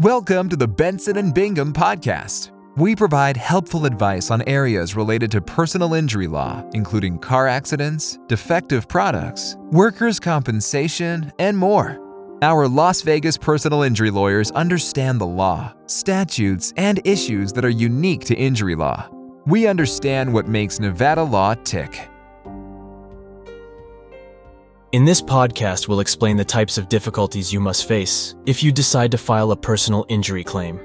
Welcome to the Benson and Bingham podcast. We provide helpful advice on areas related to personal injury law, including car accidents, defective products, workers' compensation, and more. Our Las Vegas personal injury lawyers understand the law, statutes, and issues that are unique to injury law. We understand what makes Nevada law tick. In this podcast, we'll explain the types of difficulties you must face if you decide to file a personal injury claim.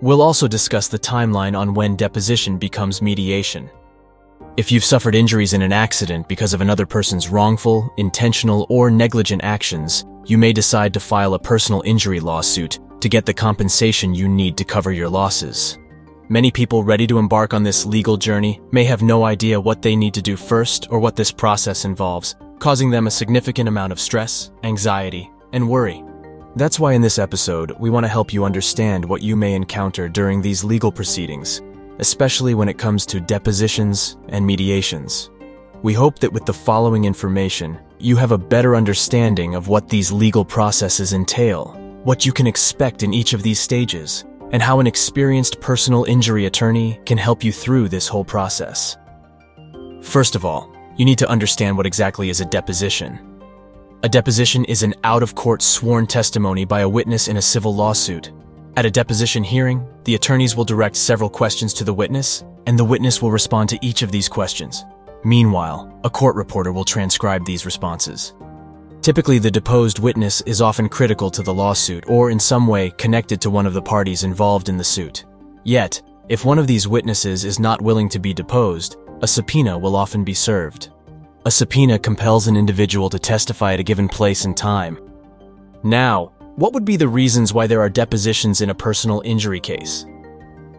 We'll also discuss the timeline on when deposition becomes mediation. If you've suffered injuries in an accident because of another person's wrongful, intentional, or negligent actions, you may decide to file a personal injury lawsuit to get the compensation you need to cover your losses. Many people ready to embark on this legal journey may have no idea what they need to do first or what this process involves, causing them a significant amount of stress, anxiety, and worry. That's why in this episode, we want to help you understand what you may encounter during these legal proceedings, especially when it comes to depositions and mediations. We hope that with the following information, you have a better understanding of what these legal processes entail, what you can expect in each of these stages, and how an experienced personal injury attorney can help you through this whole process. First of all, you need to understand what exactly is a deposition. A deposition is an out of court sworn testimony by a witness in a civil lawsuit. At a deposition hearing, the attorneys will direct several questions to the witness, and the witness will respond to each of these questions. Meanwhile, a court reporter will transcribe these responses. Typically, the deposed witness is often critical to the lawsuit or in some way connected to one of the parties involved in the suit. Yet, if one of these witnesses is not willing to be deposed, a subpoena will often be served. A subpoena compels an individual to testify at a given place and time. Now, what would be the reasons why there are depositions in a personal injury case?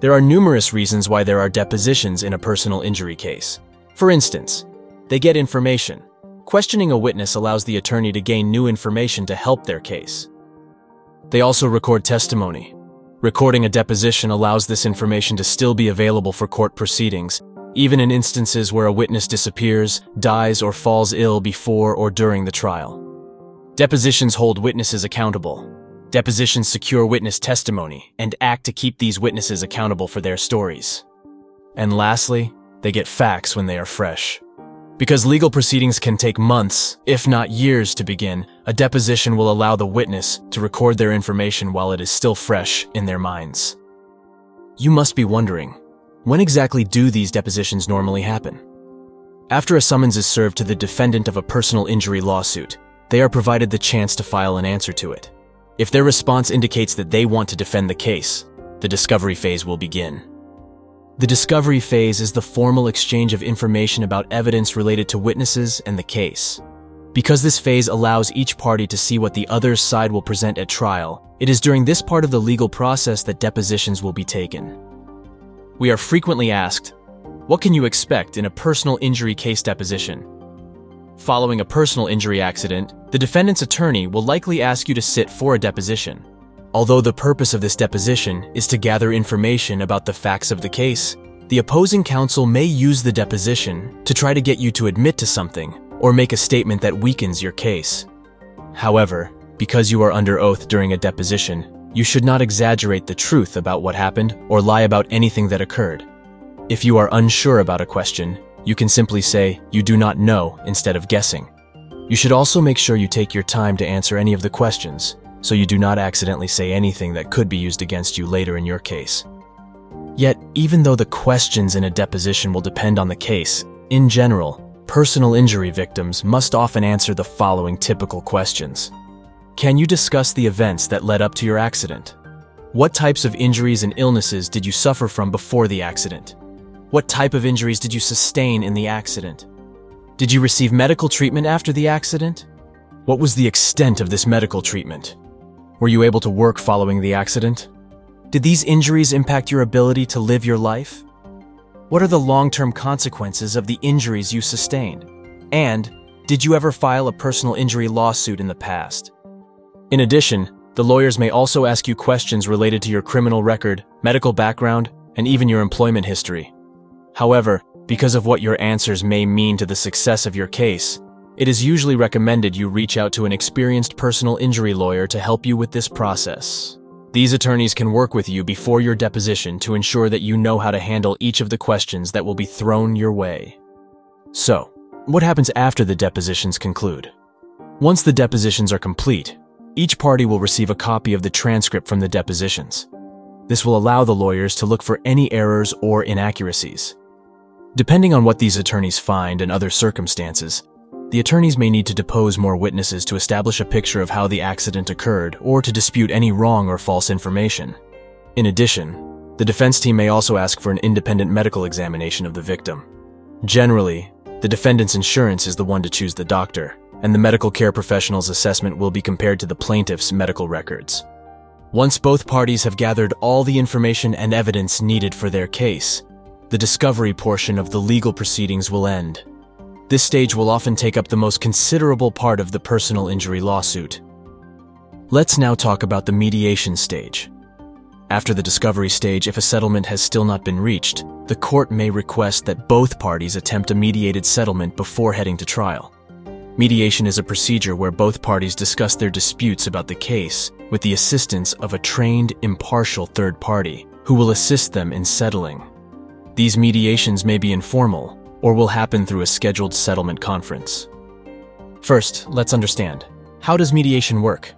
There are numerous reasons why there are depositions in a personal injury case. For instance, they get information. Questioning a witness allows the attorney to gain new information to help their case. They also record testimony. Recording a deposition allows this information to still be available for court proceedings even in instances where a witness disappears, dies, or falls ill before or during the trial. Depositions hold witnesses accountable. Depositions secure witness testimony and act to keep these witnesses accountable for their stories. And lastly, they get facts when they are fresh. Because legal proceedings can take months, if not years, to begin, a deposition will allow the witness to record their information while it is still fresh in their minds. You must be wondering, when exactly do these depositions normally happen? After a summons is served to the defendant of a personal injury lawsuit, they are provided the chance to file an answer to it. If their response indicates that they want to defend the case, the discovery phase will begin. The discovery phase is the formal exchange of information about evidence related to witnesses and the case. Because this phase allows each party to see what the other's side will present at trial, it is during this part of the legal process that depositions will be taken. We are frequently asked, what can you expect in a personal injury case deposition? Following a personal injury accident, the defendant's attorney will likely ask you to sit for a deposition. Although the purpose of this deposition is to gather information about the facts of the case, the opposing counsel may use the deposition to try to get you to admit to something or make a statement that weakens your case. However, because you are under oath during a deposition, you should not exaggerate the truth about what happened or lie about anything that occurred. If you are unsure about a question, you can simply say, you do not know, instead of guessing. You should also make sure you take your time to answer any of the questions, so you do not accidentally say anything that could be used against you later in your case. Yet, even though the questions in a deposition will depend on the case, in general, personal injury victims must often answer the following typical questions. Can you discuss the events that led up to your accident? What types of injuries and illnesses did you suffer from before the accident? What type of injuries did you sustain in the accident? Did you receive medical treatment after the accident? What was the extent of this medical treatment? Were you able to work following the accident? Did these injuries impact your ability to live your life? What are the long-term consequences of the injuries you sustained? And did you ever file a personal injury lawsuit in the past? In addition, the lawyers may also ask you questions related to your criminal record, medical background, and even your employment history. However, because of what your answers may mean to the success of your case, it is usually recommended you reach out to an experienced personal injury lawyer to help you with this process. These attorneys can work with you before your deposition to ensure that you know how to handle each of the questions that will be thrown your way. So, what happens after the depositions conclude? Once the depositions are complete, each party will receive a copy of the transcript from the depositions. This will allow the lawyers to look for any errors or inaccuracies. Depending on what these attorneys find and other circumstances, the attorneys may need to depose more witnesses to establish a picture of how the accident occurred or to dispute any wrong or false information. In addition, the defense team may also ask for an independent medical examination of the victim. Generally, the defendant's insurance is the one to choose the doctor, and the medical care professional's assessment will be compared to the plaintiff's medical records. Once both parties have gathered all the information and evidence needed for their case, the discovery portion of the legal proceedings will end. This stage will often take up the most considerable part of the personal injury lawsuit. Let's now talk about the mediation stage. After the discovery stage, if a settlement has still not been reached, the court may request that both parties attempt a mediated settlement before heading to trial. Mediation is a procedure where both parties discuss their disputes about the case with the assistance of a trained, impartial third party who will assist them in settling. These mediations may be informal, or will happen through a scheduled settlement conference. First, let's understand how does mediation work?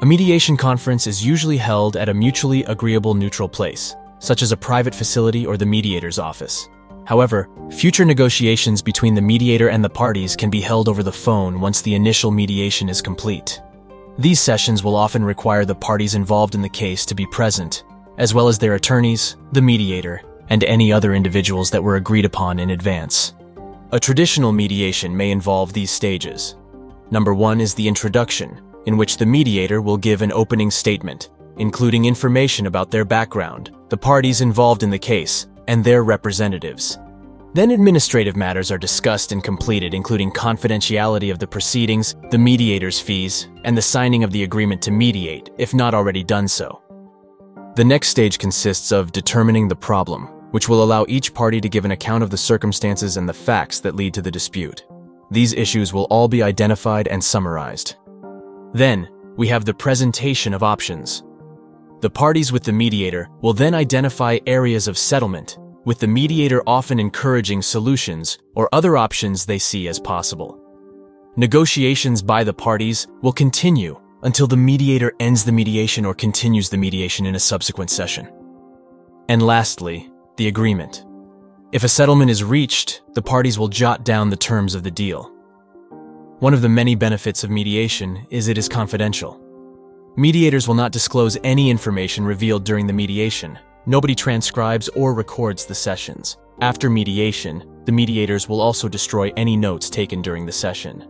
A mediation conference is usually held at a mutually agreeable neutral place, such as a private facility or the mediator's office. However, future negotiations between the mediator and the parties can be held over the phone once the initial mediation is complete. These sessions will often require the parties involved in the case to be present, as well as their attorneys, the mediator, and any other individuals that were agreed upon in advance. A traditional mediation may involve these stages. Number one is the introduction, in which the mediator will give an opening statement, including information about their background, the parties involved in the case, and their representatives. Then administrative matters are discussed and completed, including confidentiality of the proceedings, the mediator's fees, and the signing of the agreement to mediate, if not already done so. The next stage consists of determining the problem, which will allow each party to give an account of the circumstances and the facts that lead to the dispute. These issues will all be identified and summarized. Then, we have the presentation of options. The parties with the mediator will then identify areas of settlement, with the mediator often encouraging solutions or other options they see as possible. Negotiations by the parties will continue until the mediator ends the mediation or continues the mediation in a subsequent session. And lastly, the agreement. If a settlement is reached, the parties will jot down the terms of the deal. One of the many benefits of mediation is it is confidential. Mediators will not disclose any information revealed during the mediation. Nobody transcribes or records the sessions. After mediation, the mediators will also destroy any notes taken during the session.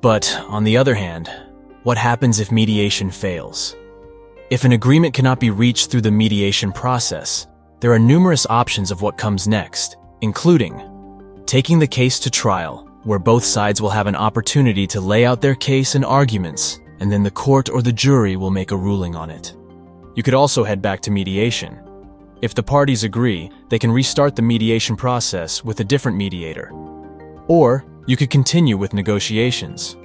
But, on the other hand, what happens if mediation fails? If an agreement cannot be reached through the mediation process, there are numerous options of what comes next, including taking the case to trial, where both sides will have an opportunity to lay out their case and arguments, and then the court or the jury will make a ruling on it. You could also head back to mediation. If the parties agree, they can restart the mediation process with a different mediator. Or you could continue with negotiations.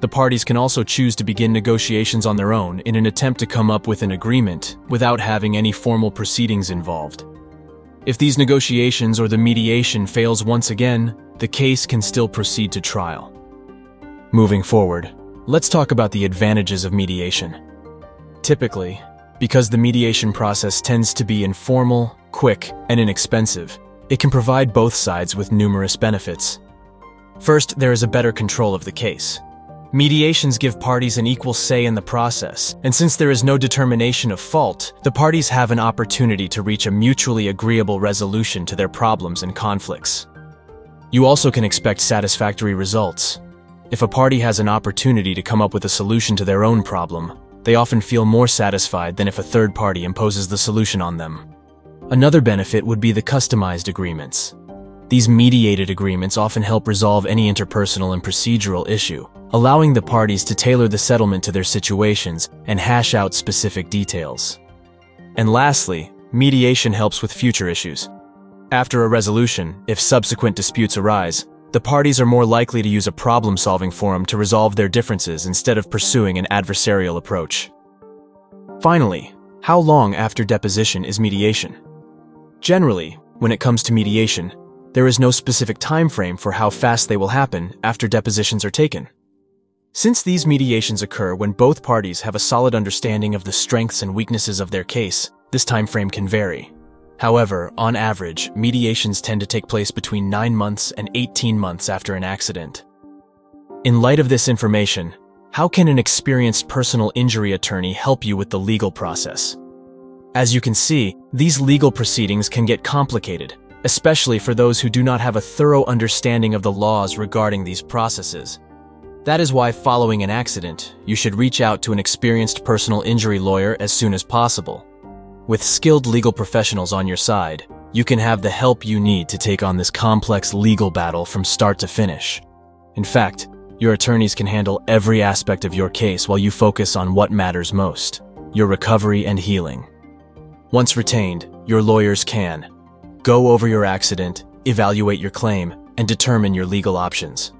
The parties can also choose to begin negotiations on their own in an attempt to come up with an agreement without having any formal proceedings involved. If these negotiations or the mediation fails once again, the case can still proceed to trial. Moving forward, let's talk about the advantages of mediation. Typically, because the mediation process tends to be informal, quick, and inexpensive, it can provide both sides with numerous benefits. First, there is a better control of the case. Mediations give parties an equal say in the process, and since there is no determination of fault, the parties have an opportunity to reach a mutually agreeable resolution to their problems and conflicts. You also can expect satisfactory results. If a party has an opportunity to come up with a solution to their own problem, they often feel more satisfied than if a third party imposes the solution on them. Another benefit would be the customized agreements. These mediated agreements often help resolve any interpersonal and procedural issue, allowing the parties to tailor the settlement to their situations and hash out specific details. And lastly, mediation helps with future issues. After a resolution, if subsequent disputes arise, the parties are more likely to use a problem-solving forum to resolve their differences instead of pursuing an adversarial approach. Finally, how long after deposition is mediation? Generally, when it comes to mediation, there is no specific time frame for how fast they will happen after depositions are taken. Since these mediations occur when both parties have a solid understanding of the strengths and weaknesses of their case, this time frame can vary. However, on average, mediations tend to take place between 9 months and 18 months after an accident. In light of this information, how can an experienced personal injury attorney help you with the legal process? As you can see, these legal proceedings can get complicated, especially for those who do not have a thorough understanding of the laws regarding these processes. That is why following an accident, you should reach out to an experienced personal injury lawyer as soon as possible. With skilled legal professionals on your side, you can have the help you need to take on this complex legal battle from start to finish. In fact, your attorneys can handle every aspect of your case while you focus on what matters most your recovery and healing. Once retained, your lawyers can go over your accident, evaluate your claim, and determine your legal options.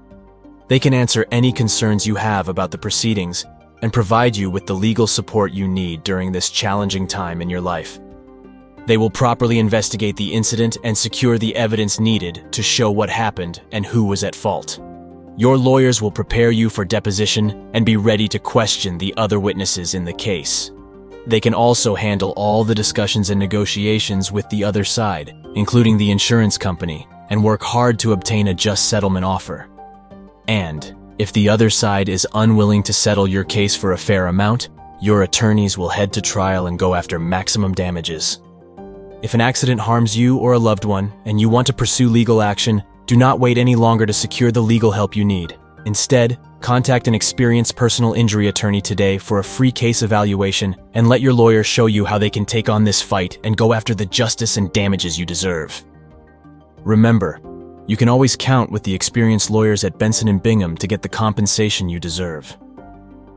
They can answer any concerns you have about the proceedings and provide you with the legal support you need during this challenging time in your life. They will properly investigate the incident and secure the evidence needed to show what happened and who was at fault. Your lawyers will prepare you for deposition and be ready to question the other witnesses in the case. They can also handle all the discussions and negotiations with the other side, including the insurance company, and work hard to obtain a just settlement offer. And, if the other side is unwilling to settle your case for a fair amount, your attorneys will head to trial and go after maximum damages. If an accident harms you or a loved one and you want to pursue legal action, do not wait any longer to secure the legal help you need. Instead, contact an experienced personal injury attorney today for a free case evaluation and let your lawyer show you how they can take on this fight and go after the justice and damages you deserve. Remember, you can always count with the experienced lawyers at Benson Bingham to get the compensation you deserve.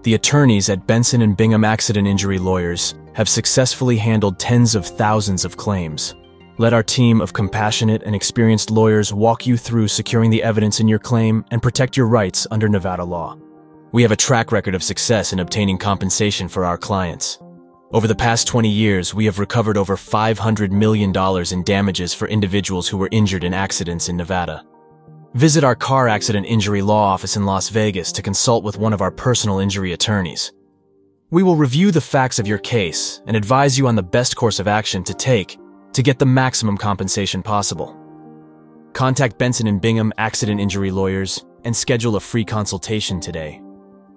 The attorneys at Benson Bingham Accident Injury Lawyers have successfully handled tens of thousands of claims. Let our team of compassionate and experienced lawyers walk you through securing the evidence in your claim and protect your rights under Nevada law. We have a track record of success in obtaining compensation for our clients. Over the past 20 years, we have recovered over $500 million in damages for individuals who were injured in accidents in Nevada. Visit our car accident injury law office in Las Vegas to consult with one of our personal injury attorneys. We will review the facts of your case and advise you on the best course of action to take to get the maximum compensation possible. Contact Benson and Bingham Accident Injury Lawyers and schedule a free consultation today.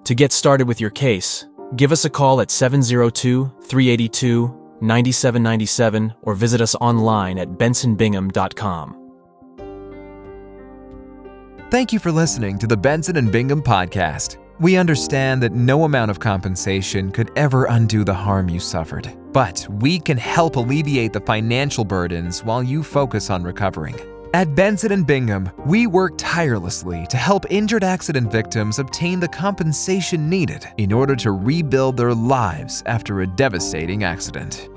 To get started with your case, Give us a call at 702 382 9797 or visit us online at bensonbingham.com. Thank you for listening to the Benson and Bingham podcast. We understand that no amount of compensation could ever undo the harm you suffered, but we can help alleviate the financial burdens while you focus on recovering. At Benson and Bingham, we work tirelessly to help injured accident victims obtain the compensation needed in order to rebuild their lives after a devastating accident.